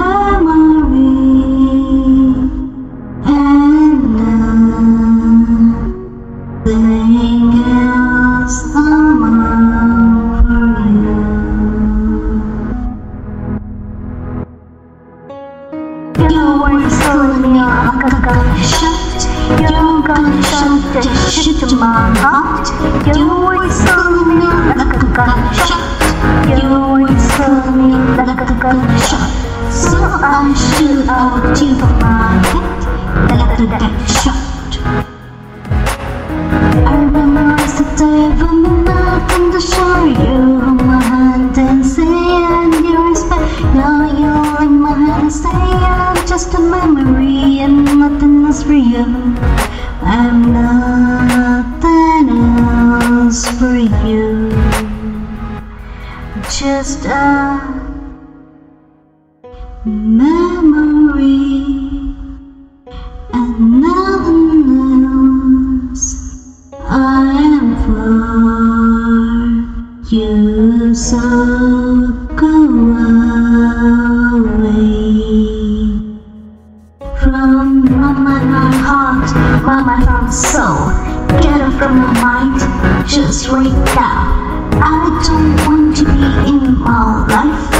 you. Were telling me I'm gonna shut, Um, um, uh, to. You you. So I should out you from my head, let that shut. I remember the day when the night on the shore You hold my hand and say I need respect Now you're in my hand and say I'm just a memory and nothing else you I'm nothing else for you Just a memory and nothing else I am for you, so go away from my mind, heart, my my soul. Get it from my mind, just right now. I don't want to be in my life.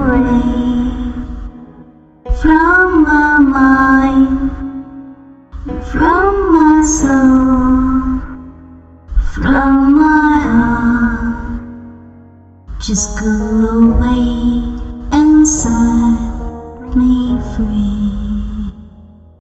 away from my mind, from my soul, from my heart. Just go away and set me free.